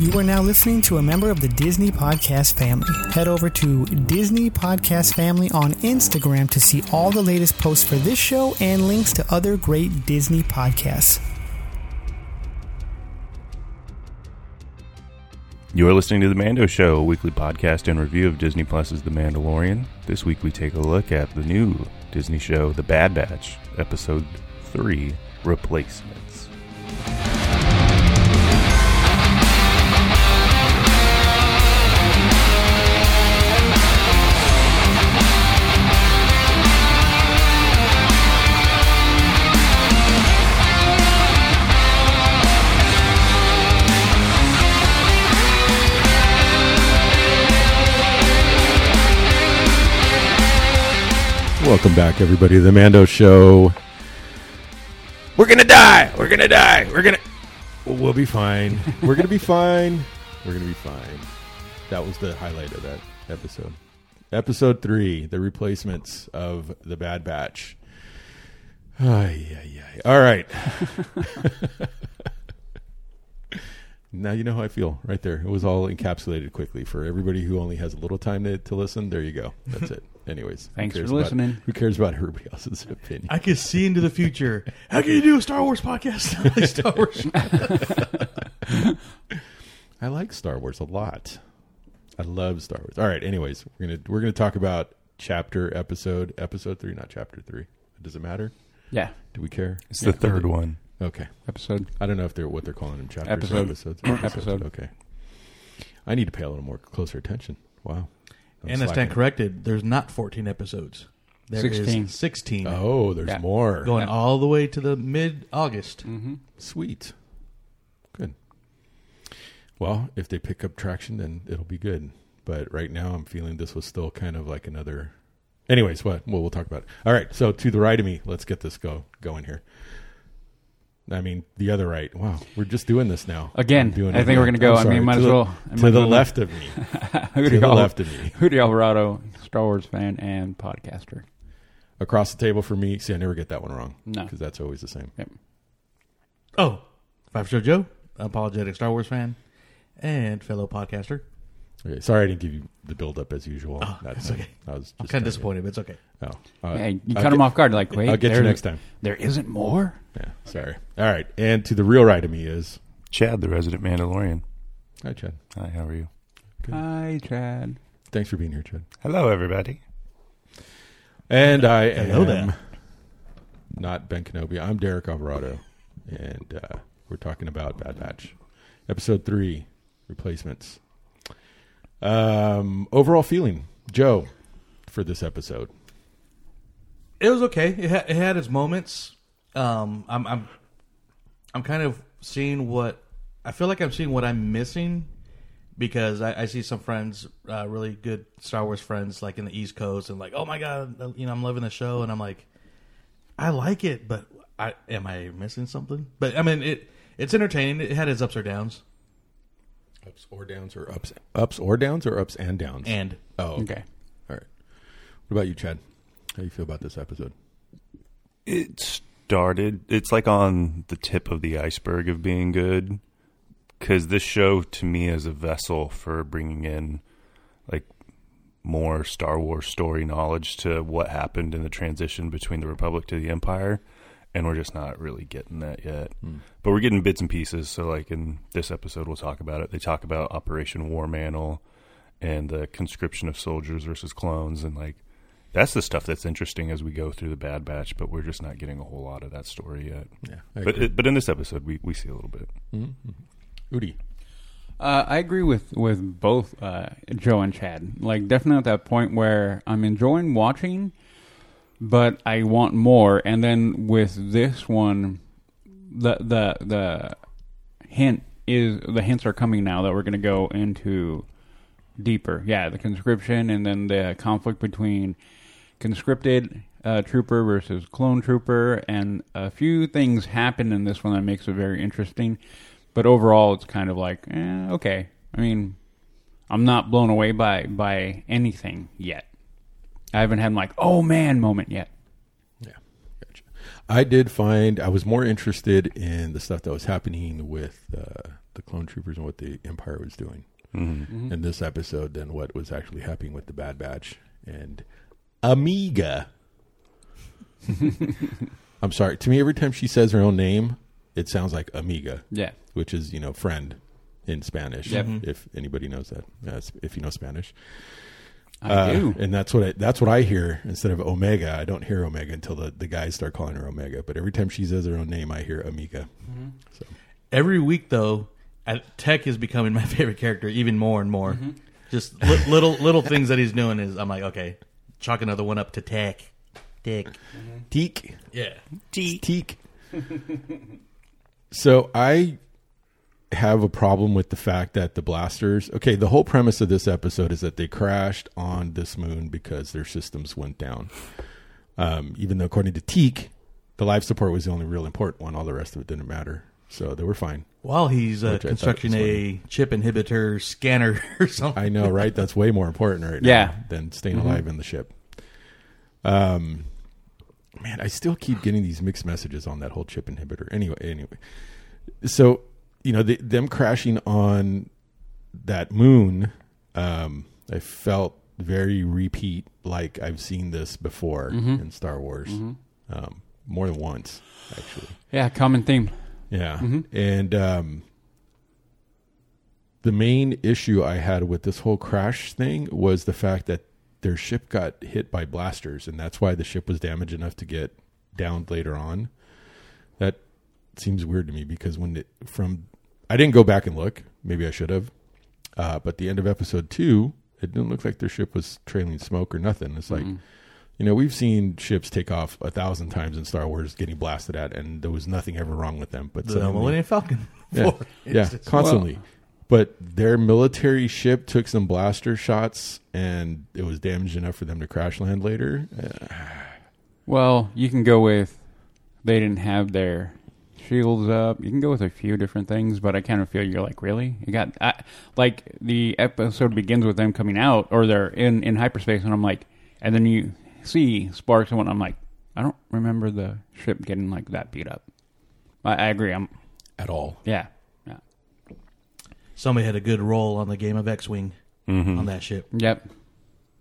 You are now listening to a member of the Disney Podcast family. Head over to Disney Podcast Family on Instagram to see all the latest posts for this show and links to other great Disney podcasts. You're listening to The Mando Show, a weekly podcast and review of Disney Plus's The Mandalorian. This week we take a look at the new Disney show, The Bad Batch, Episode 3 Replacements. Welcome back, everybody, to the Mando Show. We're gonna die! We're gonna die! We're gonna. We'll be fine. We're gonna be fine. We're gonna be fine. That was the highlight of that episode. Episode three: the replacements of the Bad Batch. Ay, ay, ay. All right. now you know how I feel right there. It was all encapsulated quickly for everybody who only has a little time to, to listen. There you go. That's it. Anyways, Thanks for cares about- listening. who cares about everybody else's opinion? I can see into the future. How can you do a Star Wars podcast? Like Star Wars. I like Star Wars a lot. I love Star Wars. All right. Anyways, we're gonna we're gonna talk about chapter episode episode three, not chapter three. Does it matter? Yeah, Do we care? It's the third one. Okay. episode. I don't know if they're what they're calling them chapters. or Episode. episodes. Episode. Okay. I need to pay a little more closer attention. Wow. I'm and I stand corrected. There's not 14 episodes. There is 16. 16. Oh, there's Yeah. more. Going Yeah. all the way to the mid August. Mm-hmm. Sweet. Good. Well, if they pick up traction, then it'll be good. But right now, I'm feeling this was still kind of like another. Anyways, what? Well, we'll talk about it. All right. So to the right of me, let's get this go going here. I mean, the other right. Wow, we're just doing this now. Again, I'm doing I it think we're gonna go. I'm mean, might to as well. I to the well- left of me. Hootie to the left of me. Hootie Alvarado, Star Wars fan and podcaster. Across the table from me. See, I never get that one wrong. No. because that's always the same. Yep. Oh, Five Star Joe, apologetic Star Wars fan, and fellow podcaster. Okay, sorry I didn't give you the build up as usual. Oh, That's it's okay. I was just I'm kind of to- disappointed, but it's okay. Oh, uh, Hey, you I'll cut him off guard. Like, wait, I'll get you there- next time. There isn't more. Yeah, sorry. All right, and to the real right of me is Chad, the resident Mandalorian. hi, Chad. Hi, how are you? Good. Hi, Chad. Thanks for being here, Chad. Hello, everybody. And I Hello am there. not Ben Kenobi. I'm Derek Alvarado, and uh, we're talking about Bad Batch, episode three, replacements. Um, overall feeling, Joe, for this episode. It was okay. It had, it had its moments. Um, I'm I'm I'm kind of seeing what I feel like I'm seeing what I'm missing because I, I see some friends, uh, really good Star Wars friends, like in the East Coast, and like, oh my god, you know, I'm loving the show, and I'm like, I like it, but I am I missing something? But I mean, it it's entertaining. It had its ups or downs, Ups or downs, or ups, ups or downs, or ups and downs. and oh, okay. Okay. All right. What about you, Chad? How do you feel about this episode? It started. It's like on the tip of the iceberg of being good, because this show to me is a vessel for bringing in like more Star Wars story knowledge to what happened in the transition between the Republic to the Empire, and we're just not really getting that yet. But we're getting bits and pieces. So, like in this episode, we'll talk about it. They talk about Operation War Mantle and the conscription of soldiers versus clones, and like that's the stuff that's interesting as we go through the Bad Batch. But we're just not getting a whole lot of that story yet. Yeah, But it, but in this episode, we, we see a little bit. Udi. Uh, I agree with with both uh, Joe and Chad. Like, definitely at that point where I'm enjoying watching, but I want more. And then with this one, the the the hint is the hints are coming now that we're going to go into deeper. Yeah, the conscription, and then the conflict between conscripted uh, trooper versus clone trooper, and a few things happen in this one that makes it very interesting. But overall, it's kind of like, eh, okay. I mean, I'm not blown away by by anything yet. I haven't had like, oh man, moment yet. Yeah, gotcha. I did find I was more interested in the stuff that was happening with uh, the clone troopers and what the Empire was doing. hmm In this episode, than what was actually happening with the Bad Batch and Amiga. I'm sorry. To me, every time she says her own name, it sounds like Amiga, Yeah. which is you know friend in Spanish. Yep. If anybody knows that, Yes, if you know Spanish. I Uh, do. and that's what I, that's what I hear instead of Omega. I don't hear Omega until the, the guys start calling her Omega. But every time she says her own name, I hear Amiga. So Every week, though, uh, Tech is becoming my favorite character even more and more. Just li- little little things that he's doing is I'm like, okay, chalk another one up to Tech. Tech. Teak, Yeah. teak. so I have a problem with the fact that the blasters. Okay, the whole premise of this episode is that they crashed on this moon because their systems went down. Um, even though, according to Teak, the life support was the only real important one. All the rest of it didn't matter. So they were fine. While he's uh, Which I thought constructing a chip inhibitor scanner or something. I know, right? That's way more important right Yeah. now than staying alive in the ship. Um, man, I still keep getting these mixed messages on that whole chip inhibitor. Anyway, anyway, so you know, the, them crashing on that moon, um, I felt very repeat like I've seen this before in Star Wars, um, more than once actually. Yeah, common theme. Yeah. And um, the main issue I had with this whole crash thing was the fact that their ship got hit by blasters, and that's why the ship was damaged enough to get downed later on. That seems weird to me because when it, from I didn't go back and look, maybe I should have. Uh, but the end of episode two, it didn't look like their ship was trailing smoke or nothing. It's like, you know, we've seen ships take off a thousand times in Star Wars getting blasted at, and there was nothing ever wrong with them. But the suddenly- Millennium Falcon. yeah, yeah, instance. constantly. but their military ship took some blaster shots, and it was damaged enough for them to crash land later. Well, you can go with they didn't have their shields up. You can go with a few different things, but I kind of feel you're like, really? You got I, like the episode begins with them coming out, or they're in in hyperspace, and I'm like, and then you see sparks and what I'm like, I don't remember the ship getting like that beat up. I, I agree. I'm at all. yeah, yeah, Somebody had a good roll on the game of X-wing Mm-hmm. on that ship. yep,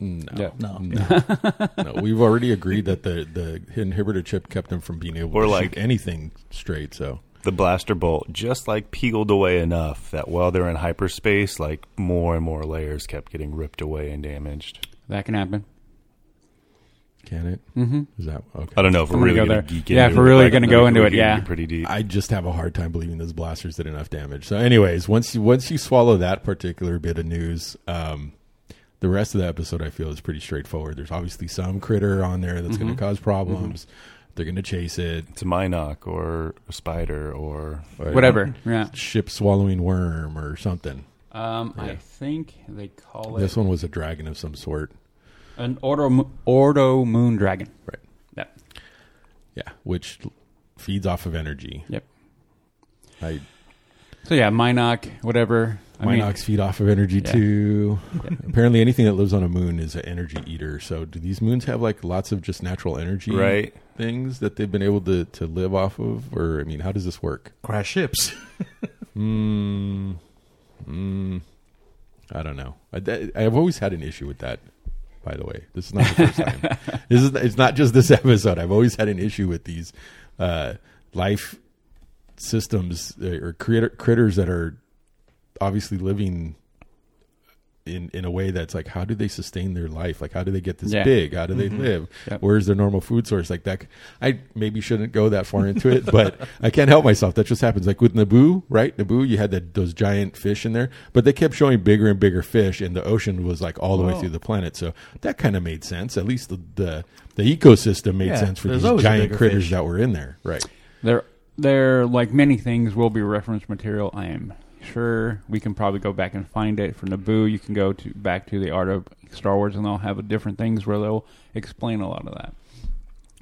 No, Yep. No. no. We've already agreed that the the inhibitor chip kept them from being able Or to like- shoot anything straight. So The blaster bolt just like peeled away enough that while they're in hyperspace, like more and more layers kept getting ripped away and damaged. that can happen. can it? Mm-hmm. Is that okay? I don't know if I'm we're gonna really go going to geek Yeah, into if we're really gonna go into it, yeah. pretty deep. I just have a hard time believing those blasters did enough damage. So, anyways, once you once you swallow that particular bit of news, um, the rest of the episode I feel is pretty straightforward. There's obviously some critter on there that's Mm-hmm. going to cause problems. They're going to chase it. it's a Mynock or a spider or or Whatever. Yeah. ship swallowing worm or something. Um, I think they call it This one was a dragon of some sort. an Ordo Mo- Ordo Moon Dragon. Right. Yep. Yeah, which feeds off of energy. Yep. I So yeah, Mynock, whatever. I mean, Mynocks feed off of energy Yeah. too. Apparently, anything that lives on a moon is an energy eater. So, do these moons have like lots of just natural energy right. things that they've been able to to live off of, or I mean, how does this work? Crash ships. Hmm. Hmm. I don't know. I, I've always had an issue with that. By the way, this is not the first time. This is it's not just this episode. I've always had an issue with these uh, life systems uh, or critter, critters that are obviously living in in a way that's like how do they sustain their life? Like how do they get this Yeah. big? How do they mm-hmm. live? Yep. where's their normal food source? Like that i maybe shouldn't go that far into it but i can't help myself. That just happens. Like with naboo right? Naboo you had that those giant fish in there but they kept showing bigger and bigger fish and the ocean was like all the way Oh. through the planet. So that kind of made sense. At least the the, the ecosystem made Yeah, sense for these giant critters fish. that were in there. Right. They're they're like many things will be reference material. I am sure we can probably go back and find it for Naboo. You can go to back to the art of Star Wars, and they'll have different things where they'll explain a lot of that.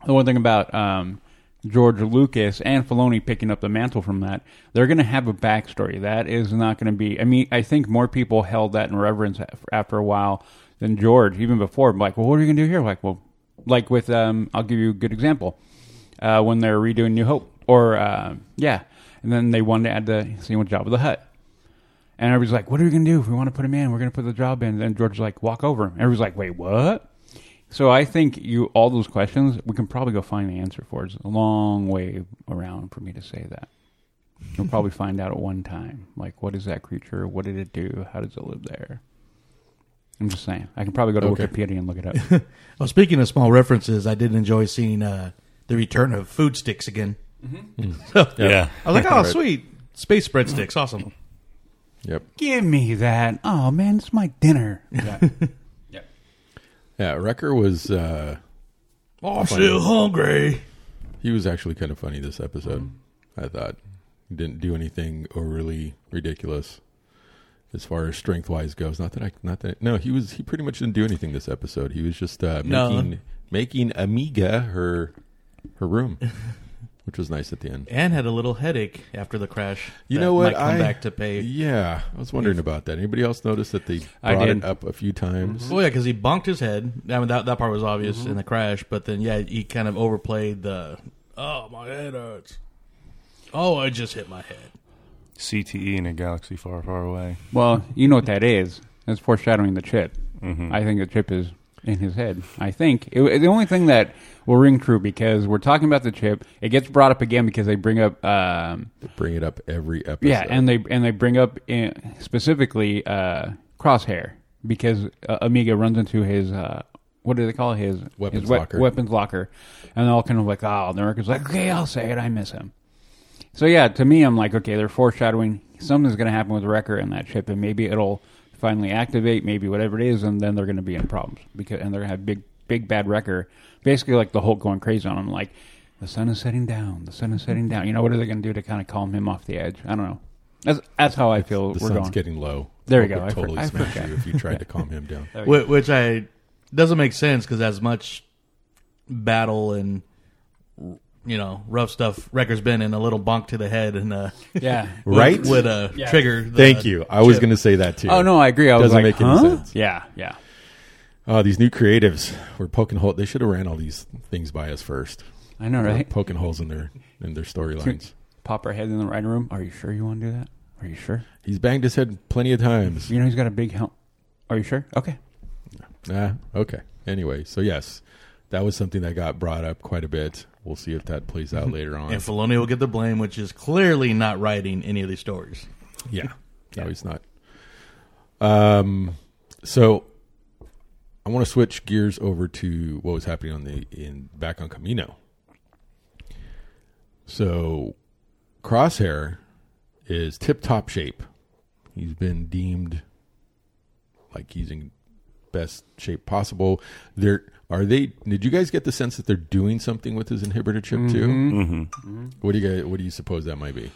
The one thing about um, George Lucas and Filoni picking up the mantle from that, they're going to have a backstory. That is not going to be. I mean, I think more people held that in reverence after a while than George, even before. Like, well, what are you going to do here? Like, well, like with um, I'll give you a good example. Uh, when they're redoing New Hope, or uh, yeah, and then they wanted to add the scene with Jabba the Hutt. And everybody's like, "What are we gonna do if we want to put him in? We're gonna put the job in." And then George's like, "Walk over him." Everybody's like, "Wait, what?" So I think you all those questions we can probably go find the answer for. It's a long way around for me to say that. We'll probably find out at one time. Like, what is that creature? What did it do? How does it live there? I'm just saying. I can probably go to Okay. Wikipedia and look it up. Well, speaking of small references, I did enjoy seeing uh, the return of food sticks again. So, Yeah. I was like, oh, sweet. Space breadsticks. Awesome. Yep. Give me that. Oh man, it's my dinner. Yeah. Yeah, Wrecker was uh Oh, I'm still hungry. he was actually kind of funny this episode. I thought he didn't do anything overly ridiculous as far as strength wise goes. Not that I not that no, he was he pretty much didn't do anything this episode. He was just uh No. making making Amiga her her room. which was nice at the end. And had a little headache after the crash. You know what? Might come I back to pay. Yeah, I was wondering about that. Anybody else notice that they I brought did. it up a few times? Oh yeah, because he bonked his head. I mean, that that part was obvious Mm-hmm. in the crash, but then yeah, he kind of overplayed the. Oh, my head hurts. Oh, I just hit my head. CTE E in a galaxy far, far away. well, you know what that is. That's foreshadowing the chip. hmm I think the chip is in his head. I think it, the only thing that will ring true because we're talking about the chip. It gets brought up again because they bring up. Um, Bring it up every episode. Yeah, and they and they bring up in, specifically uh, Crosshair because uh, Amiga runs into his uh, what do they call it? his Weapons his we- locker. Weapons locker, and they're all kind of like, oh, the American's like, okay, I'll say it, I miss him. So yeah, to me, I'm like, okay, they're foreshadowing something's going to happen with Wrecker and that chip, and maybe it'll finally activate, maybe whatever it is, and then they're going to be in problems because and they're going to have big, big bad Wrecker, basically like the Hulk going crazy on him, like. The sun is setting down. The sun is setting down. You know what are they going to do to kind of calm him off the edge? I don't know. That's that's how I feel. the we're sun's going. getting low. There you go. would I totally I smash forgot. you if you tried to calm him down. Which, which I doesn't make sense because as much battle and you know rough stuff Wrecker's been in, a little bonk to the head and uh, Yeah. would- Right? would uh, Yeah. trigger. The Thank you. I was going to say that too. Oh no, I agree. I Doesn't like, make any sense. Yeah, yeah. Oh, these new creatives were poking holes. They should have ran all these things by us first. I know, They're right? Poking holes in their in their storylines. Pop our head in the writing room. Are you sure you want to do that? Are you sure? He's banged his head plenty of times. You know he's got a big helm. Are you sure? Okay. Ah, okay. Anyway, so yes, that was something that got brought up quite a bit. We'll see if that plays out later on. And Filoni will get the blame, which is clearly not writing any of these stories. Yeah. No, Yeah. he's not. Um, so I want to switch gears over to what was happening on the in back on Kamino. So Crosshair is tip top shape. He's been deemed like he's in best shape possible. There are they did you guys get the sense that they're doing something with his inhibitor chip too? hmm What do you guys what do you suppose that might be?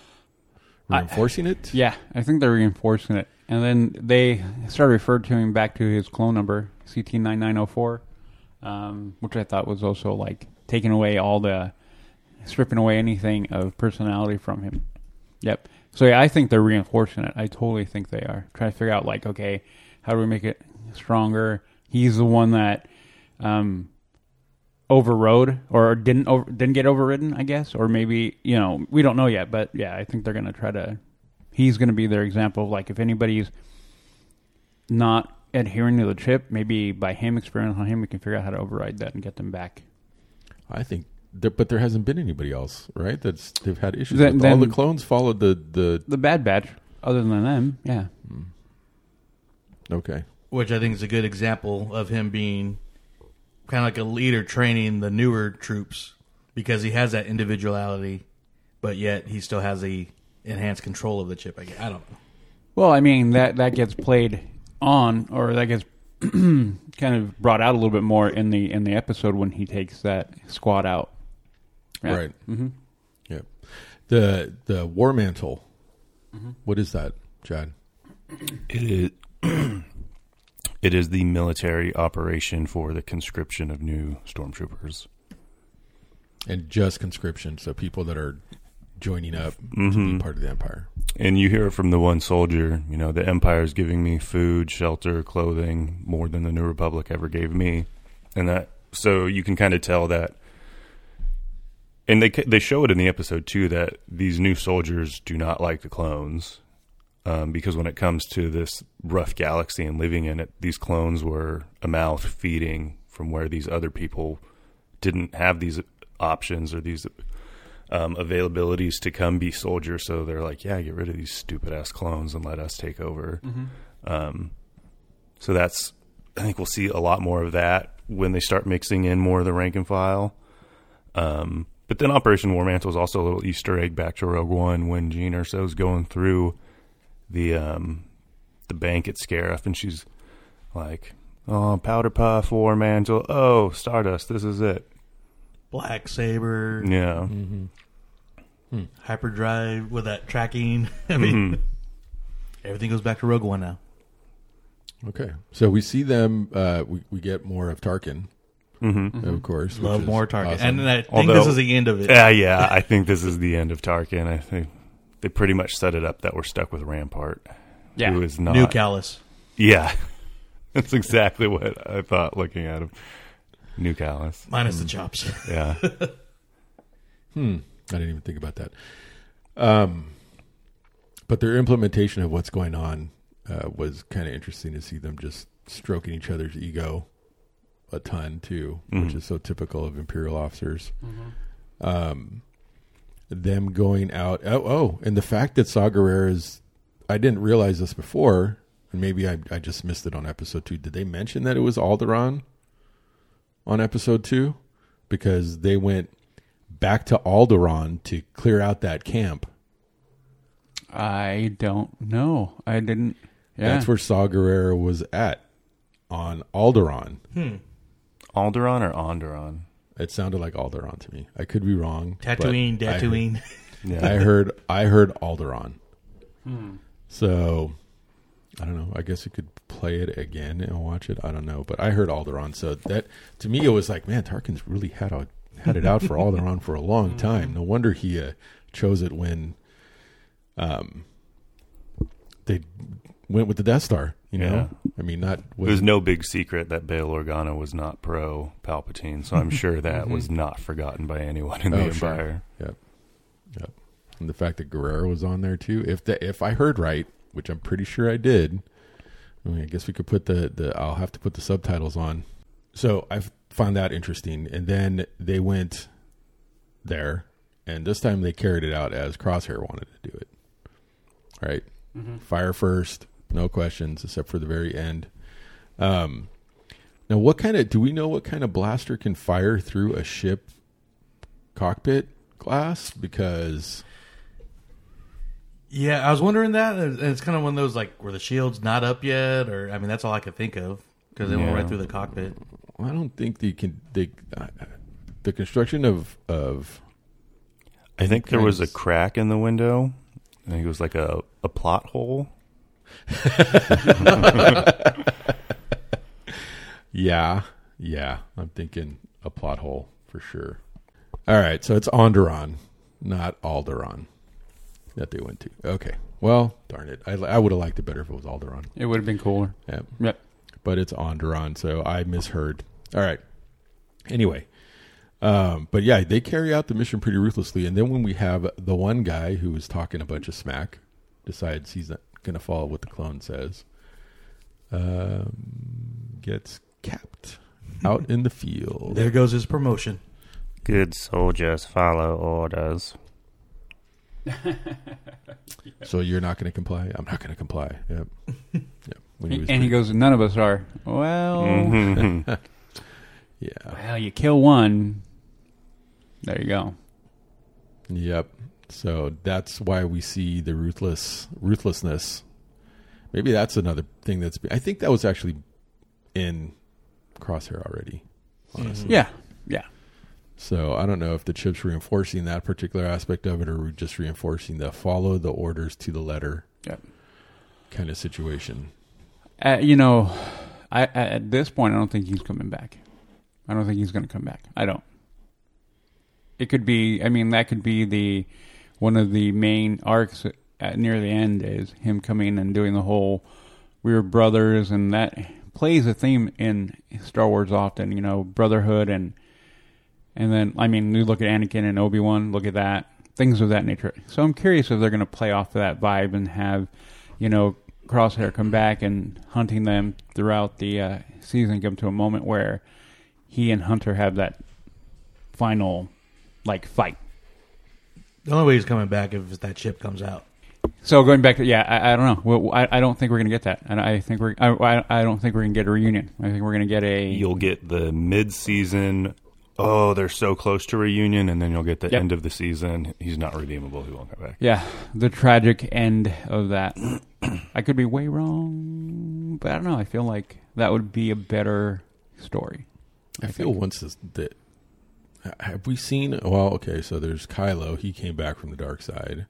I- Reinforcing it? Yeah, I think they're reinforcing it, and then they started referring to him back to his clone number CT nine nine zero four, um, which I thought was also like taking away all the stripping away anything of personality from him. Yep. So yeah, I think they're reinforcing it. I totally think they are trying to figure out like, okay, how do we make it stronger? He's the one that um, overrode or didn't over, didn't get overridden, I guess, or maybe you know we don't know yet. But yeah, I think they're going to try to. He's going to be their example of like if anybody's not adhering to the chip, maybe by him experimenting on him, we can figure out how to override that and get them back. I think, there, but there hasn't been anybody else, right? That's they've had issues. Then- with. All the clones followed the the. The Bad Batch, other than them, yeah. Okay, which I think is a good example of him being kind of like a leader training the newer troops because he has that individuality, but yet he still has the enhanced control of the chip. I, guess. I don't know. Well, I mean that that gets played on, or that gets kind of brought out a little bit more in the in the episode when he takes that squad out. Yeah. right. Mm-hmm. Yeah, the the war mantle. Mm-hmm. What is that, Chad? It is. it is the military operation for the conscription of new stormtroopers. And just conscription, so people that are joining up to Mhm. be part of the empire. And you hear it from the one soldier, you know, the Empire is giving me food, shelter, clothing more than the New Republic ever gave me. And that, so you can kind of tell that. And they they show it in the episode too that these new soldiers do not like the clones. Um, because when it comes to this rough galaxy and living in it, these clones were a mouth feeding from where these other people didn't have these options or these um, availabilities to come be soldiers. So they're like, yeah, get rid of these stupid ass clones and let us take over. Um, so that's, I think we'll see a lot more of that when they start mixing in more of the rank and file. Um, but then Operation War Mantle is also a little Easter egg back to Rogue One when Jyn Erso's going through the um, the bank at Scarif and she's like, "Oh, Powder Puff, War Mantle, oh, Stardust, this is it." Black Saber, Yeah, hyperdrive with that tracking. I mean, everything goes back to Rogue One now. Okay, so we see them. Uh, we we get more of Tarkin, mm-hmm. of course. Love more Tarkin, awesome. and I think Although- this is the end of it. yeah, yeah. I think this is the end of Tarkin. I think they pretty much set it up that we're stuck with Rampart, Yeah. who is not New Kallus. Yeah, that's exactly what I thought looking at him. New Kallus. Minus the chops. Yeah. Hmm. I didn't even think about that. Um, but their implementation of what's going on uh, was kind of interesting to see them just stroking each other's ego a ton too, which Mhm. is so typical of imperial officers. Um, them going out. Oh, oh, and the fact that Saw Gerrera is, I didn't realize this before, and maybe I, I just missed it on episode two. Did they mention that it was Alderaan on episode two? Because they went back to Alderaan to clear out that camp. I don't know. I didn't. Yeah. That's where Saw Gerrera was at on Alderaan. Hmm. Alderaan or Onderon? It sounded like Alderaan to me. I could be wrong. but Tatooine, I heard- Tatooine. Yeah. I heard I heard Alderaan. So I don't know. I guess you could play it again and watch it. I don't know, but I heard Alderaan. So that to me it was like, man, Tarkin's really had a had it out for Alderaan for a long time. No wonder he uh, chose it when um they went with the Death Star. You know, I mean, not It was no big secret that Bail Organa was not pro Palpatine, so I'm sure that was not forgotten by anyone in the Mm-hmm. Oh, sure. Empire. Yep. Yep. And the fact that Guerrero was on there too. If the if I heard right, which I'm pretty sure I did, I, mean, I guess we could put the, the I'll have to put the subtitles on. So I found that interesting. And then they went there, and this time they carried it out as Crosshair wanted to do it. All right. Fire first, no questions, except for the very end. Um, now, what kind of do we know? What kind of blaster can fire through a ship cockpit glass? Because Yeah, I was wondering that, and it's kind of one of those like, were the shields not up yet, or I mean, that's all I could think of because they went Yeah. right through the cockpit. I don't think they can. They uh, the construction of of I think there was a crack in the window. I think it was like a, a plot hole. yeah yeah. I'm thinking a plot hole for sure. All right, so it's Onderon, not Alderaan that they went to. Okay, well, darn it, I, I would have liked it better if it was Alderaan. it would have been cooler. Yeah. Yep. but it's Onderon, so I misheard. All right. Anyway, um, but yeah, they carry out the mission pretty ruthlessly, and then when we have the one guy who was talking a bunch of smack, decides he's not going to follow what the clone says, um, gets capped out in the field. There goes his promotion. Good soldiers follow orders. So you're not going to comply? I'm not going to comply. Yep. yep. When and was he goes, none of us are. Well, Mhm. yeah. well, you kill one. There you go. Yep. So that's why we see the ruthless ruthlessness. Maybe that's another thing that's. I think that was actually in Crosshair already. Honestly. Yeah. Yeah. So I don't know if the chip's reinforcing that particular aspect of it, or we're just reinforcing the follow the orders to the letter Yep. kind of situation. Uh, you know, I at this point, I don't think he's coming back. I don't think he's going to come back. I don't. It could be. I mean, that could be the one of the main arcs at near the end is him coming and doing the whole we were brothers, and that plays a theme in Star Wars often. You know, brotherhood and and then I mean, you look at Anakin and Obi Wan. Look at that things of that nature. So I'm curious if they're going to play off of that vibe and have you know, Crosshair come back and hunting them throughout the uh, season come to a moment where he and Hunter have that final like fight. The only way he's coming back if that ship comes out. So going back to yeah, I, I don't know. Well, I, I don't think we're gonna get that, and I think we're I, I- I don't think we're gonna get a reunion. I think we're gonna get a You'll get the mid-season. Oh, they're so close to reunion, and then you'll get the Yep. end of the season. He's not redeemable. He won't come back. yeah the tragic end of that. I could be way wrong, but I don't know. I feel like that would be a better story. I feel once this, that have we seen? Well, okay, so there's Kylo. He came back from the dark side,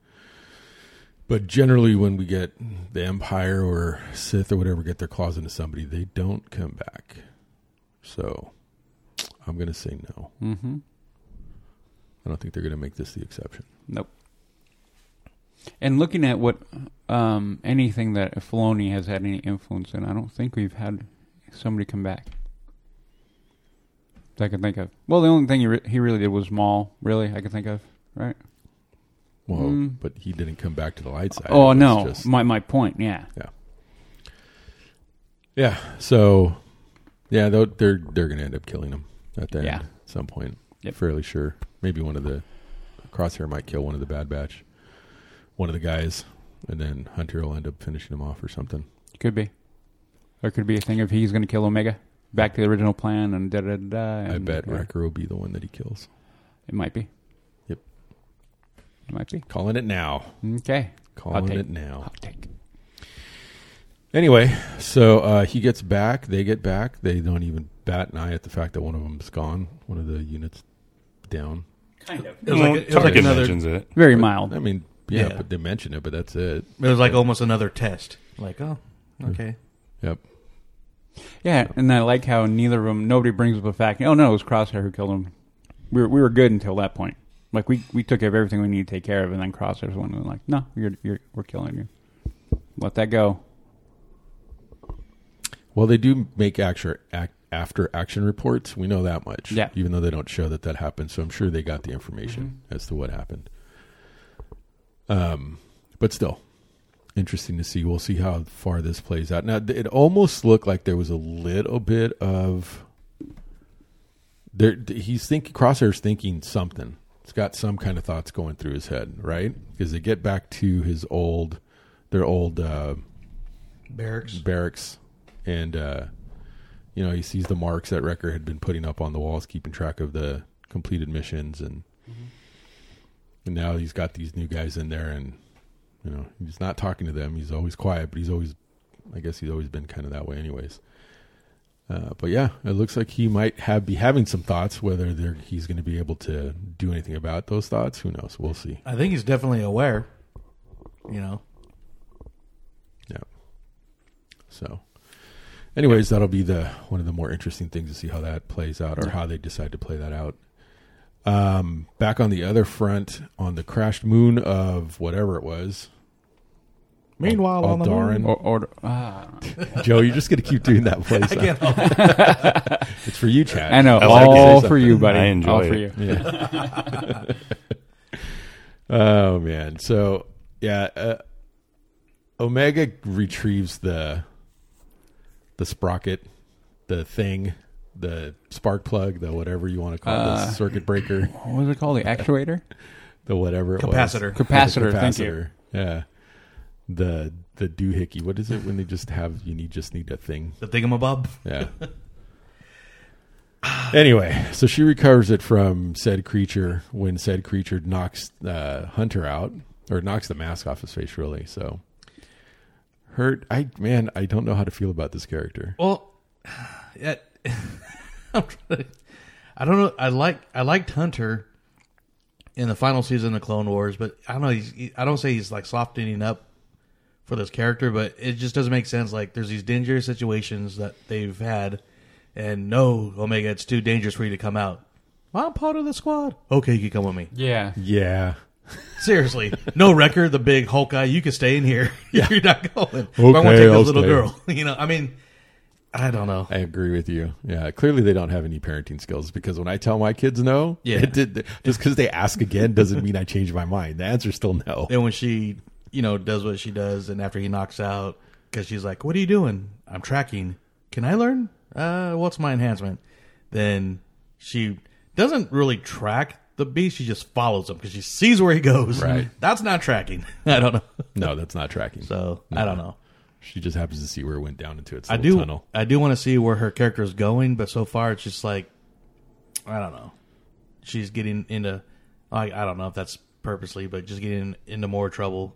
but generally, when we get the Empire or Sith or whatever get their claws into somebody, they don't come back. So, I'm gonna say no. Mm-hmm. I don't think they're gonna make this the exception. Nope. And looking at what um, anything that Filoni has had any influence in, I don't think we've had somebody come back that I can think of. Well, the only thing he, re- he really did was Maul. Really, I can think of. Right? Well, Mm. but he didn't come back to the light side. oh no, just- my my point. Yeah. yeah. So, yeah, they're they're, they're gonna end up killing him at the Yeah. end at some point. Yep. Fairly sure. Maybe one of the Crosshair might kill one of the Bad Batch, one of the guys, and then Hunter will end up finishing him off or something. Could be. Or could be a thing of he's going to kill Omega. Back to the original plan and da da da. I and, bet yeah, Wrecker will be the one that he kills. It might be. Yep. It might be. Calling it now. Okay. Calling take. it now. Hot take. Anyway, so uh, he gets back. They get back. They don't even bat an eye at the fact that one of them's gone. One of the units down. Kind of. It was like, it was like another. mentions it. Very But, mild. I mean, yeah, Yeah. but they mention it, but that's it. It was like almost another test. Like, oh, okay. Yep. Yeah, and I like how neither of them, nobody brings up the fact, oh no, it was Crosshair who killed him. We were, we were good until that point. Like we, we took care of everything we needed to take care of, and then Crosshair's one was like, no, you're, you're, we're killing you. Let that go. Well, they do make actual act, after action reports. We know that much. Yeah. Even though they don't show that that happened, so I'm sure they got the information as to what happened. Um, but still, interesting to see. We'll see how far this plays out. Now, it almost looked like there was a little bit of there. He's thinking Crosshair's thinking something. It's got some kind of thoughts going through his head, right? Because they get back to his old, their old. Uh, Barracks. barracks, and uh, you know he sees the marks that Wrecker had been putting up on the walls, keeping track of the completed missions, and and now he's got these new guys in there, and you know he's not talking to them. He's always quiet, but he's always, I guess he's always been kind of that way, anyways. Uh, but yeah, it looks like he might have be having some thoughts. Whether they're, he's going to be able to do anything about those thoughts, who knows? We'll see. I think he's definitely aware. You know. Yeah. So, anyways, that'll be the one of the more interesting things to see how that plays out or how they decide to play that out. Um, back on the other front, on the crashed moon of whatever it was. Meanwhile, on the Aldarin. moon. Or, or ah. Joe, you're just going to keep doing that voice. I can't help it. It's for you, Chad. I know, I like all it. for you, buddy. I enjoy all for it. you. Yeah. oh man. So yeah, uh, Omega retrieves the the sprocket, the thing, the spark plug, the whatever you want to call it, Uh, the circuit breaker, What was it called? The actuator? the whatever it Capacitor. was. Capacitor, The thank you. capacitor. Yeah. The the doohickey. What is it when they just have you need just need a thing? The thingamabob. Yeah. anyway, so she recovers it from said creature when said creature knocks uh, Hunter out or knocks the mask off his face. Really, so hurt. I man, I don't know how to feel about this character. Well, yeah, to, I don't know. I like I liked Hunter in the final season of Clone Wars, but I don't know. He's, he, I don't say he's like softening up for this character, but it just doesn't make sense. Like there's these dangerous situations that they've had, and no, Omega, it's too dangerous for you to come out. I'm part of the squad. Okay, you can come with me. Yeah. Yeah, Seriously, no Wrecker. The big Hulk guy, you can stay in here. If you're not going. But I want Okay, to take I'll this little stay. girl. You know, I mean, I don't know. I agree with you. Yeah, clearly they don't have any parenting skills because when I tell my kids no, Yeah. it did, just because they ask again doesn't mean I change my mind. The answer's still no. And when she you know, does what she does, and after he knocks out, because she's like, "What are you doing? I'm tracking. Can I learn? Uh, what's my enhancement?" Then she doesn't really track the beast; she just follows him because she sees where he goes. Right. That's not tracking. I don't know. No, that's not tracking. So I don't know. she just happens to see where it went down into its I do. tunnel. I do want to see where her character is going, but so far it's just like I don't know. She's getting into. I I don't know if that's purposely, but just getting into more trouble.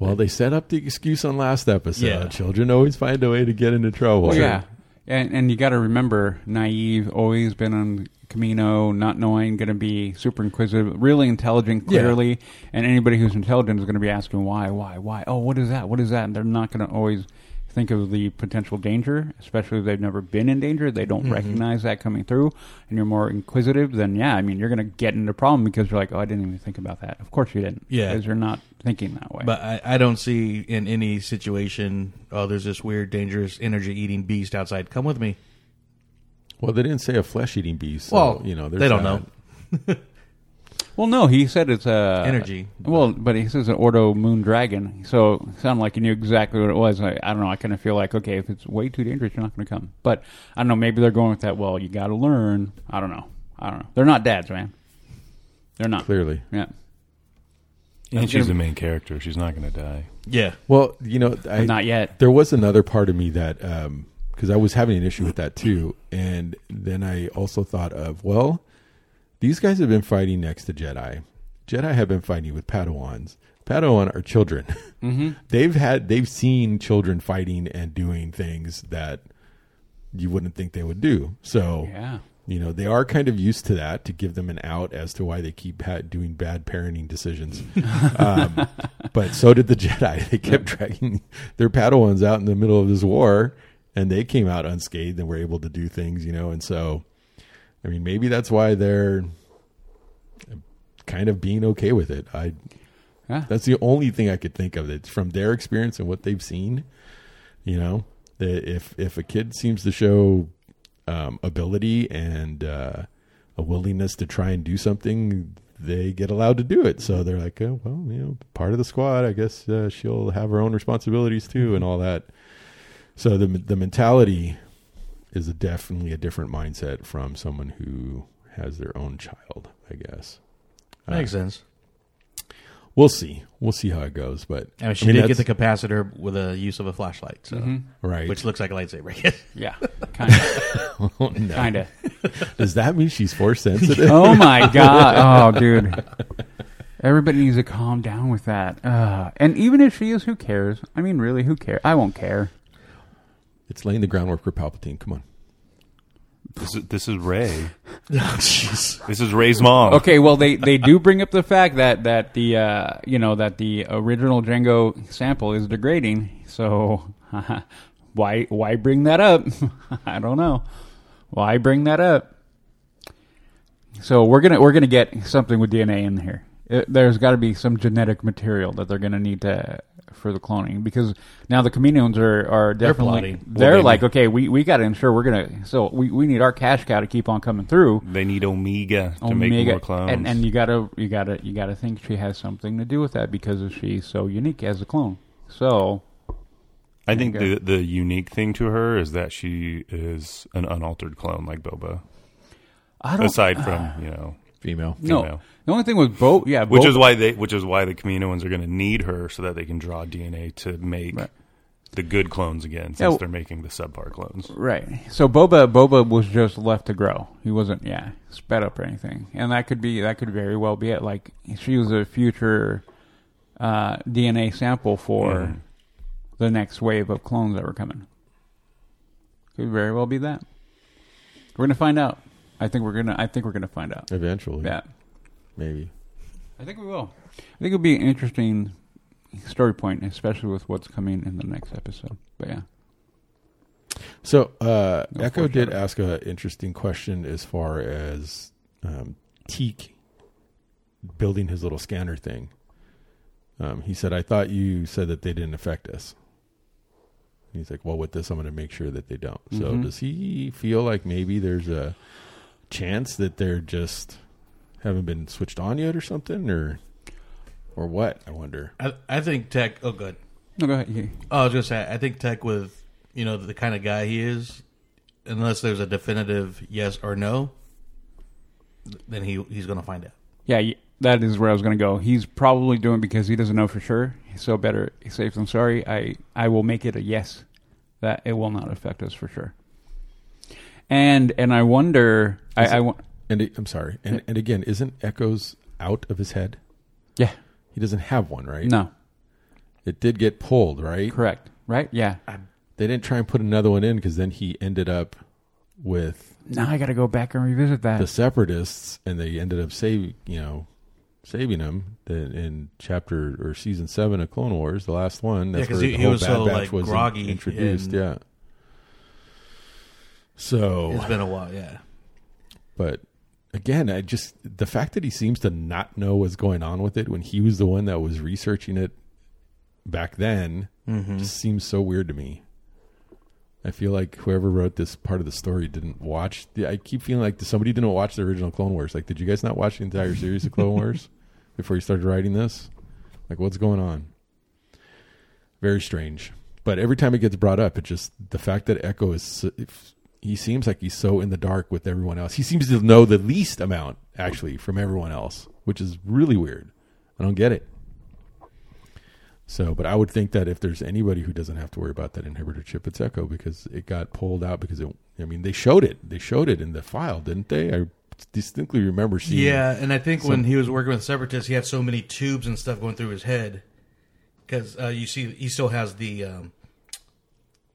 Well, they set up the excuse on last episode. Yeah. Children always find a way to get into trouble. Well, yeah, and and you got to remember, naive, always been on Kamino, not knowing, going to be super inquisitive, really intelligent, Yeah. clearly, and anybody who's intelligent is going to be asking why, why, why. Oh, what is that? What is that? And they're not going to always think of the potential danger, especially if they've never been in danger. They don't mm-hmm. recognize that coming through, and you're more inquisitive. Then yeah, I mean, you're going to get into a problem because you're like, oh, I didn't even think about that. Of course you didn't. Yeah. because you're not thinking that way. But I, I don't see in any situation. Oh, there's this weird, dangerous, energy-eating beast outside. Come with me. Well, they didn't say a flesh-eating beast. So, Well, you know, there's they don't that. know. Well, no, he said it's a Energy. Well, but he says an Ordo Moon Dragon, so it sounded like he knew exactly what it was. I, I don't know. I kind of feel like okay, if it's way too dangerous, you're not going to come. But I don't know. Maybe they're going with that. Well, you got to learn. I don't know. I don't know. They're not dads, man. They're not. Clearly. Yeah. And she's gonna- the main character. She's not going to die. Yeah. Well, you know, I, Not yet. there was another part of me that because I was having an issue with that too, and then I also thought of well, these guys have been fighting next to Jedi. Jedi have been fighting with Padawans. Padawan are children. Mm-hmm. they've had they've seen children fighting and doing things that you wouldn't think they would do. So Yeah. You know they are kind of used to that to give them an out as to why they keep ha- doing bad parenting decisions. Um, but so did the jedi. They kept dragging their padawans out in the middle of this war and they came out unscathed and were able to do things you know and so i mean maybe that's why they're kind of being okay with it. I Yeah. that's the only thing i could think of it's from their experience and what they've seen you know that if if a kid seems to show um, ability and uh, a willingness to try and do something, they get allowed to do it. So they're like, oh, well, you know, part of the squad. I guess uh, she'll have her own responsibilities too, and all that. So the the mentality is a definitely a different mindset from someone who has their own child. I guess Uh, Makes sense. We'll see. We'll see how it goes. But I mean, she I mean, did get the capacitor with a use of a flashlight, so Mhm. right. which looks like a lightsaber. Yeah. Kind of. Oh, no. kind of. Does that mean she's force sensitive? Oh my god. Oh, dude. Everybody needs to calm down with that. Uh, and even if she is, who cares? I mean, really, who cares? I won't care. It's laying the groundwork for Palpatine. Come on. This is, this is Rey. Oh, jeez. This is Rey's mom. Okay, well they, they do bring up the fact that that the uh, you know that the original Jango sample is degrading. So why why bring that up? I don't know. Why bring that up? So we're gonna we're gonna get something with DNA in here. It, there's got to be some genetic material that they're gonna need to for the cloning because now the Kaminoans are are They're definitely they're, Well, like okay we we got to ensure we're gonna so we we need our cash cow to keep on coming through. They need Omega to make Omega, more clones. and and you gotta you gotta you gotta think she has something to do with that because of she's so unique as a clone. So I think the the unique thing to her is that she is an unaltered clone like Boba. I don't Aside uh, from you know, Female. no. Female. The only thing with Bo, yeah, which Bo- is why they which is why the Kaminoans are going to need her so that they can draw DNA to make Right. the good clones again since Yeah, w- they're making the subpar clones. right. So Boba Boba was just left to grow. He wasn't yeah sped up or anything, and that could be that could very well be it. Like she was a future uh, DNA sample for Mhm. the next wave of clones that were coming. Could very well be that. We're gonna find out. I think we're gonna. I think we're gonna find out. Eventually. Yeah. Maybe. I think we will. I think it'll be an interesting story point, especially with what's coming in the next episode. But yeah, So uh, No Echo did foreshadowing. ask an interesting question as far as um, Teak building his little scanner thing. Um, he said, "I thought you said that they didn't affect us." He's like, "Well, with this, I'm going to make sure that they don't." So, Mhm. does he feel like maybe there's a chance that they're just haven't been switched on yet, or something, or or what? I wonder. I, I think Tech. Oh, good. No, go ahead. Yeah. Oh, I was gonna say. I think Tech with you know the kind of guy he is, unless there's a definitive yes or no, then he he's gonna find out. Yeah, that is where I was going to go. He's probably doing it because he doesn't know for sure. So better safe than sorry. I I will make it a yes that it will not affect us for sure. And and I wonder. I, Is I it- wa- And I'm sorry. And and again, isn't Echo's out of his head? yeah He doesn't have one, right? no It did get pulled, right? correct right yeah. They didn't try and put another one in because then he ended up with Now I got to go back and revisit that. the separatists, and they ended up saving, you know, saving him in, in chapter or season seven of Clone Wars, the last one. That's 'cause where he- the he whole was Bad so, Batch like, was in- groggy introduced. and- Yeah. So It's been a while. Yeah. But again, I just the fact that he seems to not know what's going on with it when he was the one that was researching it back then Mm-hmm. just seems so weird to me. I feel like whoever wrote this part of the story didn't watch. I keep feeling like somebody didn't watch the original Clone Wars. Like, did you guys not watch the entire series of Clone Wars before you started writing this? Like, what's going on? Very strange. But every time it gets brought up, it just the fact that Echo is he seems like he's so in the dark with everyone else. He seems to know the least amount actually from everyone else, which is really weird. I don't get it. So, but I would think that if there's anybody who doesn't have to worry about that inhibitor chip, it's Echo because it got pulled out because it. I mean, they showed it. They showed it in the file, didn't they? I distinctly remember seeing. Yeah, and I think when he was working with separatists, he had so many tubes and stuff going through his head because uh, you see, he still has the um,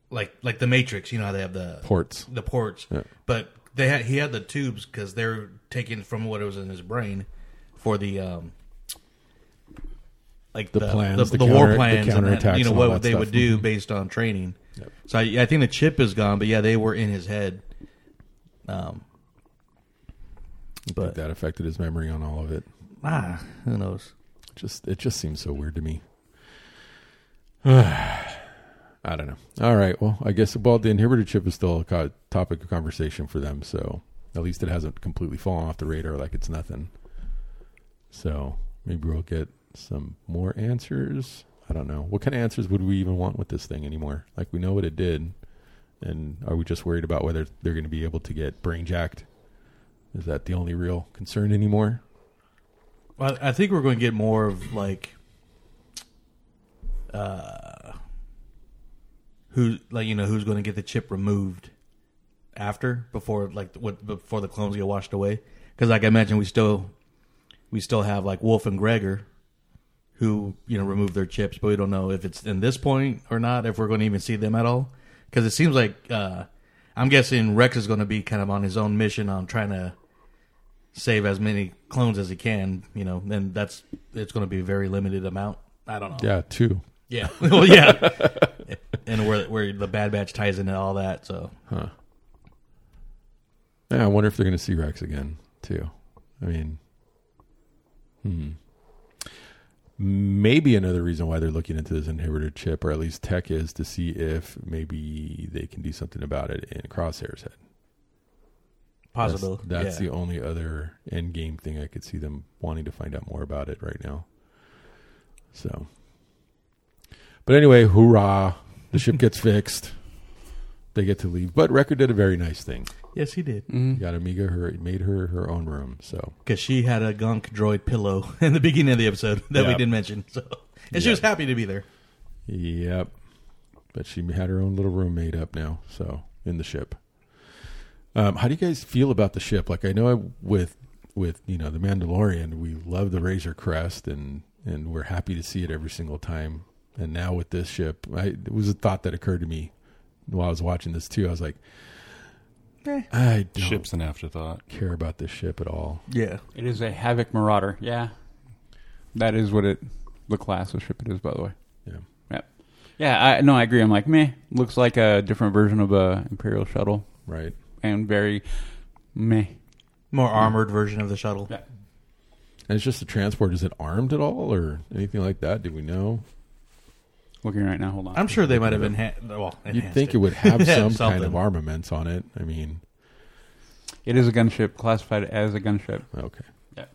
like like the Matrix. You know how they have the ports. the ports, Yeah. but they had he had the tubes because they're taken from what was in his brain for the um, like The the, plans, the, the the war counter- the plans, and that, you know what they stuff. would do Mhm. based on training. Yep. So I, I think the chip is gone, but yeah, they were in his head. Um, but that affected his memory on all of it. ah, who knows? Just it just seems so weird to me. I don't know. All right. Well, I guess well the inhibitor chip is still a topic of conversation for them. So at least it hasn't completely fallen off the radar like it's nothing. So maybe we'll get some more answers. I don't know. What kind of answers would we even want with this thing anymore? Like we know what it did, and are we just worried about whether they're going to be able to get brain jacked? Is that the only real concern anymore? Well, I think we're going to get more of like, uh, who like you know who's going to get the chip removed after before like what before the clones get washed away? Because like I mentioned, we still we still have like Wolffe and Gregor who you know remove their chips, but we don't know if it's in this point or not. If we're going to even see them at all, because it seems like uh, I'm guessing Rex is going to be kind of on his own mission on trying to save as many clones as he can, you know, and that's it's going to be a very limited amount. I don't know. Yeah, two. Yeah. well, yeah. and where where the Bad Batch ties into all that, so Huh. Yeah, I wonder if they're going to see Rex again too. I mean, hmm. Maybe another reason why they're looking into this inhibitor chip, or at least tech, is to see if maybe they can do something about it in Crosshair's head. possible. That's, that's yeah. the only other end game thing I could see them wanting to find out more about it right now. So, but anyway, hoorah! The ship gets fixed. They get to leave, but Wrecker did a very nice thing. yes, he did He got Omega her made her her own room. So because she had a gonk droid pillow in the beginning of the episode that we Yeah. didn't mention. So and she was happy to be there. yep, but she had her own little room made up now. So in the ship. Um, how do you guys feel about the ship? Like I know I, with with you know the Mandalorian, we love the Razor Crest and and we're happy to see it every single time. And now with this ship, I, it was a thought that occurred to me while I was watching this too. I was like, Eh. I don't Ship's an afterthought. care about this ship at all. Yeah, It is a Havoc Marauder. Yeah, that is what it the class of ship it is. By the way. Yeah. Yeah. Yeah. I no, I agree. I'm like meh. Looks like a different version of a Imperial shuttle, Right. and very meh. more armored version of the shuttle. Yeah. And it's just a transport. Is it armed at all or anything like that? Do we know? Looking right now. Hold on. I'm sure they might have enhanced. Well, You'd think it would have some kind of armaments on it. I mean, It is a gunship, classified as a gunship. okay. Yeah.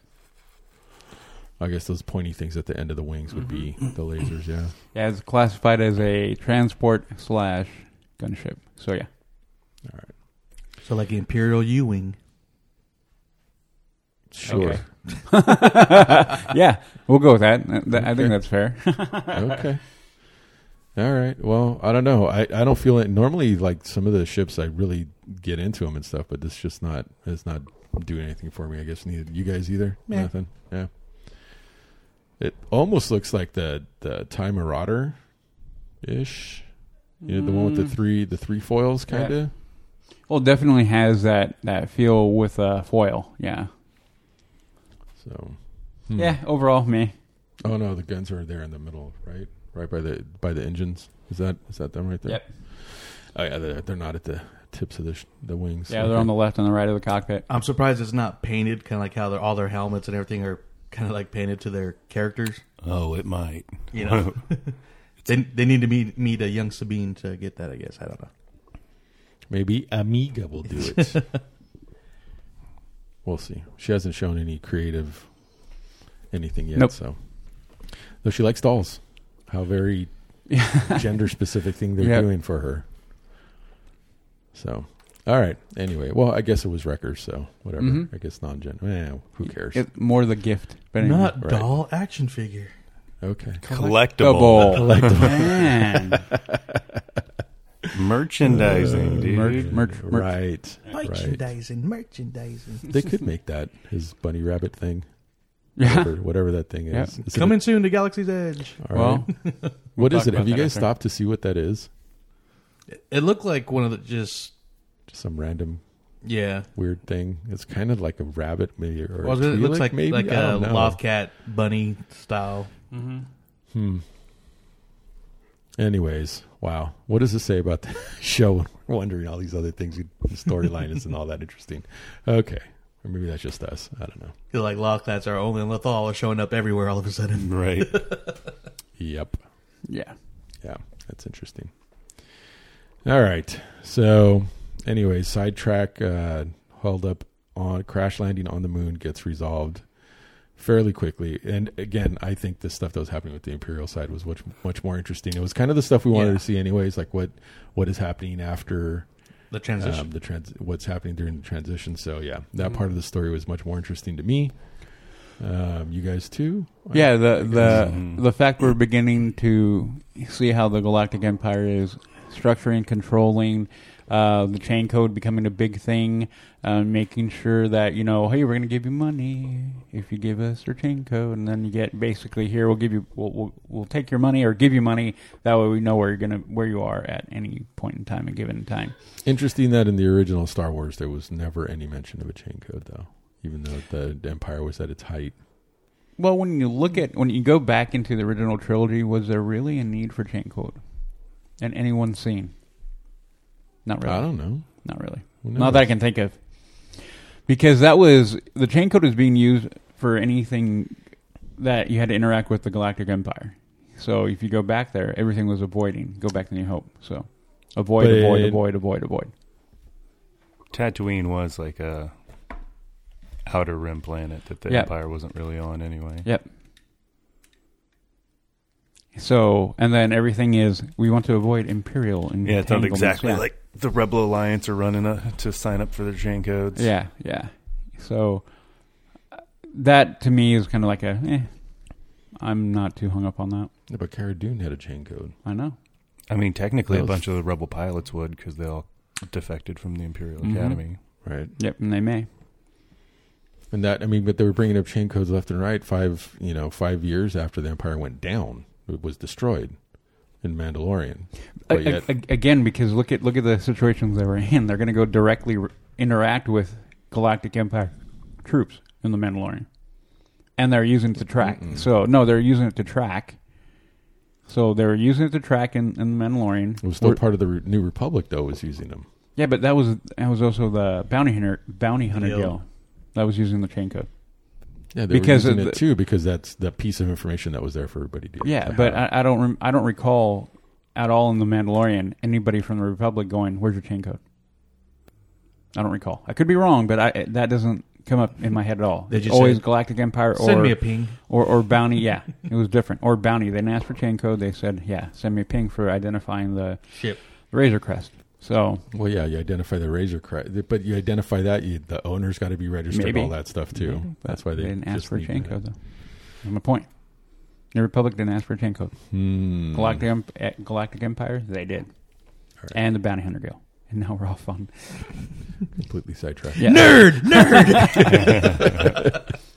I guess those pointy things at the end of the wings would be mm-hmm. the lasers. Yeah. Yeah, it's classified as a transport slash gunship. So yeah, All right. So like Imperial U wing. Sure. Okay. yeah, we'll go with that. Th- th- I Okay. think that's fair. okay. All right. Well, I don't know. I, I don't feel it. Normally, like some of the ships, I really get into them and stuff, but this just not it's not doing anything for me. I guess neither you guys either. Meh. Nothing. Yeah. It almost looks like the the Time Marauder ish. You know, the one with the Mm. three the three foils, kind of. Well, definitely has that that feel with a foil. Yeah, So. hmm. yeah. Overall, me. Oh no, the guns are there in the middle, right? Right by the by the engines. Is that is that them right there? Yep. Oh yeah, they're, they're not at the tips of the sh- the wings. Yeah, they're on the left and the right of the cockpit. I'm surprised it's not painted, kind of like how their all their helmets and everything are kind of like painted to their characters. Oh, it might. You know, they they need to meet meet a young Sabine to get that. I guess I don't know. Maybe Omega will do it. we'll see. She hasn't shown any creative anything yet. Nope. So, though she likes dolls, how very gender specific thing they're Yep. doing for her. So, all right. Anyway, well, I guess it was Wreckers, so whatever. Mhm. I guess non-gender. Eh, who cares? It's more the gift, but anyway. Not Right. doll action figure. okay. Collectible. Collectible. Man. Merchandising, dude. Merch, merch, merch. Right. Right. Merchandising, merchandising. They could make that his bunny rabbit thing, Yeah. Whatever, whatever that thing Yeah. is. Is it- Coming soon to Galaxy's Edge. all Well, right. what is talk it? Have you guys after. stopped to see what that is? It looked like one of the just Just some random yeah. weird thing. It's kind of like a rabbit, maybe, or Well, a it looks like maybe. like I a don't know. Lothcat bunny style. mhm. Hmm. Anyways, wow. What does it say about the show? We're wondering all these other things. The storyline isn't all that interesting. Okay, or maybe that's just us. I don't know. Feel like Lothcats are only and Lothal are showing up everywhere all of a sudden. Right. Yep. yeah. Yeah, that's interesting. All right. So, anyway, sidetrack uh, held up on crash landing on the moon gets resolved fairly quickly. And again, I think the stuff that was happening with the Imperial side was much much more interesting. It was kind of the stuff we wanted Yeah. to see, anyways. Like what what is happening after The transition. um, the trans what's happening during the transition. So yeah, that Mhm. part of the story was much more interesting to me. Um, you guys too? Yeah, the the Mhm. the fact we're beginning to see how the Galactic Empire is structuring, controlling, uh, the chain code becoming a big thing, uh, making sure that you know, hey, we're going to give you money if you give us your chain code, and then you get basically here we'll give you we'll, we'll we'll take your money or give you money. That way we know where you're gonna where you are at any point in time, a given time. Interesting that in the original Star Wars there was never any mention of a chain code, though, even though the Empire was at its height. Well, when you look at when you go back into the original trilogy, was there really a need for chain code in any one scene? Not really. I don't know. Not really. Who Not that I can think of. Because that was the chain code was being used for anything that you had to interact with the Galactic Empire. So if you go back there, everything was avoiding. Go back to New Hope. So avoid, But avoid, avoid, avoid, avoid. Tatooine was like a outer rim planet that the Yeah. Empire wasn't really on anyway. Yep. So and then everything is we want to avoid Imperial and Yeah, it's not exactly like the Rebel Alliance are running a, to sign up for their chain codes. Yeah, yeah. So uh, that to me is kind of like a. Eh, I'm not too hung up on that. Yeah, but Cara Dune had a chain code. I know. I mean, technically, a bunch of the Rebel pilots would because they all defected from the Imperial Mhm. Academy. Right. Yep, and they may. And that I mean, but they were bringing up chain codes left and right. Five, you know, five years after the Empire went down, it was destroyed in Mandalorian. A- But yet, a- a- again, because look at look at the situations they were in. They're going to go directly re- interact with Galactic Empire troops in the Mandalorian, and they're using it to track. Mm-mm. So no, they're using it to track. So they were using it to track in, in the Mandalorian. it was still We're- part of the Re- New Republic, though, was using them. Yeah, but that was that was also the bounty hunter bounty hunter Guild. guild that was using the chain code. Yeah, they Because were using of it too because that's the piece of information that was there for everybody to. Yeah, to but have. I, I don't rem- I don't recall at all in the Mandalorian anybody from the Republic going, "Where's your chain code?" I don't recall. I could be wrong, but I that doesn't come up in my head at all. Did It's you always say- Galactic Empire or Send me a ping. or or bounty. Yeah, it was different. Or bounty. They didn't ask for chain code. They said, "Yeah, send me a ping for identifying the Ship. Razor Crest." So Well, yeah, you identify the razor crest, but you identify that you, the owner's got to be registered, Maybe. all that stuff too. Maybe, That's why they, didn't ask for a chain code though. That's my point. The Republic didn't ask for a chain code. Hmm. Galactic eh, Galactic Empire, they did, right. and the Bounty Hunter Guild. And now we're all fun. completely sidetracked. Yeah. Nerd, nerd.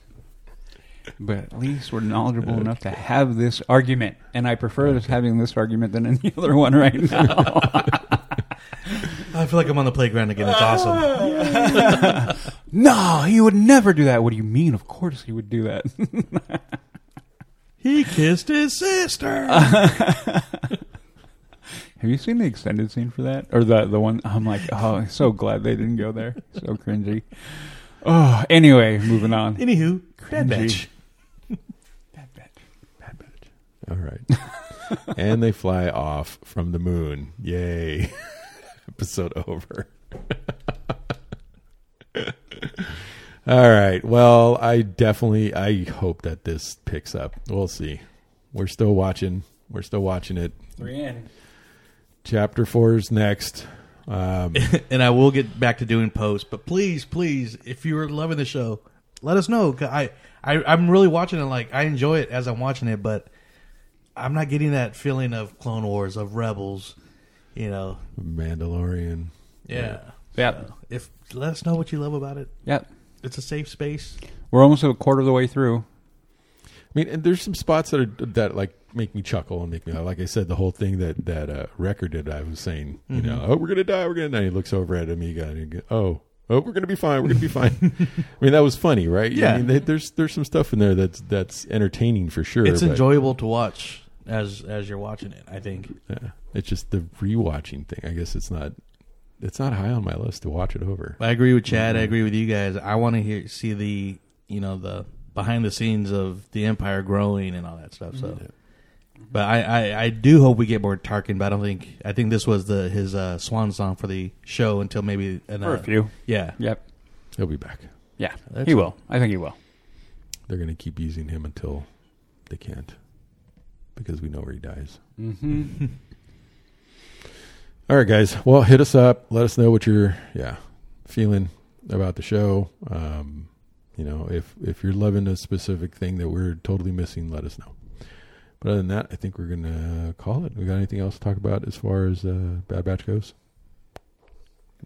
But at least we're knowledgeable enough to have this argument, and I prefer this having this argument than any other one right now. I feel like I'm on the playground again. It's awesome. no, he would never do that. What do you mean? Of course he would do that. He kissed his sister. Have you seen the extended scene for that, or the the one? I'm like, oh, I'm so glad they didn't go there. So cringy. Oh, anyway, moving on. Anywho, bad Cringy. bitch. Bad bitch. Bad bitch. All right. and they fly off from the moon. Yay. Episode over. All right. Well, I definitely I hope that this picks up. We'll see. We're still watching. We're still watching it. Three in. Chapter 4 is next. Um and I will get back to doing posts. But please, please, if you are loving the show, let us know. I, I, I'm really watching it. Like I enjoy it as I'm watching it, but I'm not getting that feeling of Clone Wars of Rebels. You know, Mandalorian. yeah, Yeah. So, if let us know what you love about it. Yep. It's a safe space. We're almost a quarter of the way through. I mean, and there's some spots that are that like make me chuckle and make me like I said the whole thing that that uh, Wrecker did. I was saying, you know, oh, we're gonna die, we're gonna die. He looks over at Omega and he goes, oh, oh, we're gonna be fine, we're gonna be fine. I mean, that was funny, right? Yeah. I mean, they, there's there's some stuff in there that's that's entertaining for sure. It's but, enjoyable to watch as as you're watching it. I think. Yeah, it's just the rewatching thing. I guess it's not it's not high on my list to watch it over. I agree with Chad. I Mm-hmm. agree with you guys. I want to hear see the you know the behind the scenes of the empire growing and all that stuff. So, Yeah. but I, I I do hope we get more Tarkin. But I don't think I think this was the his uh, swan song for the show until maybe an, For uh, a few. Yeah, Yep. He'll be back. Yeah. That's he will. I think he will. They're gonna keep using him until they can't, because we know where he dies. Mm-hmm. All right, guys. Well, hit us up. Let us know what you're, yeah, feeling about the show. Um, you know, if if you're loving a specific thing that we're totally missing, let us know. But other than that, I think we're gonna call it. We got anything else to talk about as far as uh, Bad Batch goes?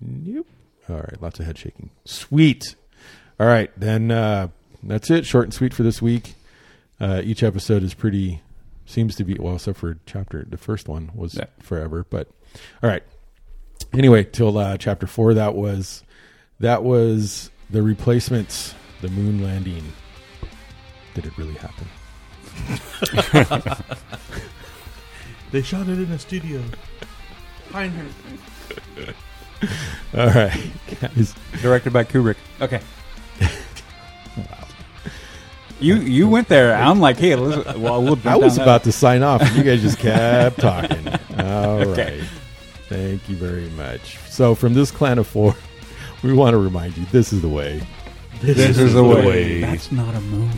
Nope. All right, lots of head shaking. Sweet. All right, then uh, that's it. Short and sweet for this week. Uh, each episode is pretty seems to be well, except for chapter the first one was Yeah. forever, but all right. Anyway, till uh, chapter four, that was that was the replacements, the moon landing. Did it really happen? they shot it in a studio. Pinehurst. All right, guys. Directed by Kubrick. Okay. You you went there. I'm like, hey, let's, well, we'll I was about to sign off, and you guys just kept talking. All right. Okay. Thank you very much. So, from this clan of four, we want to remind you this is the way. that. This, is the way. That's not a moon.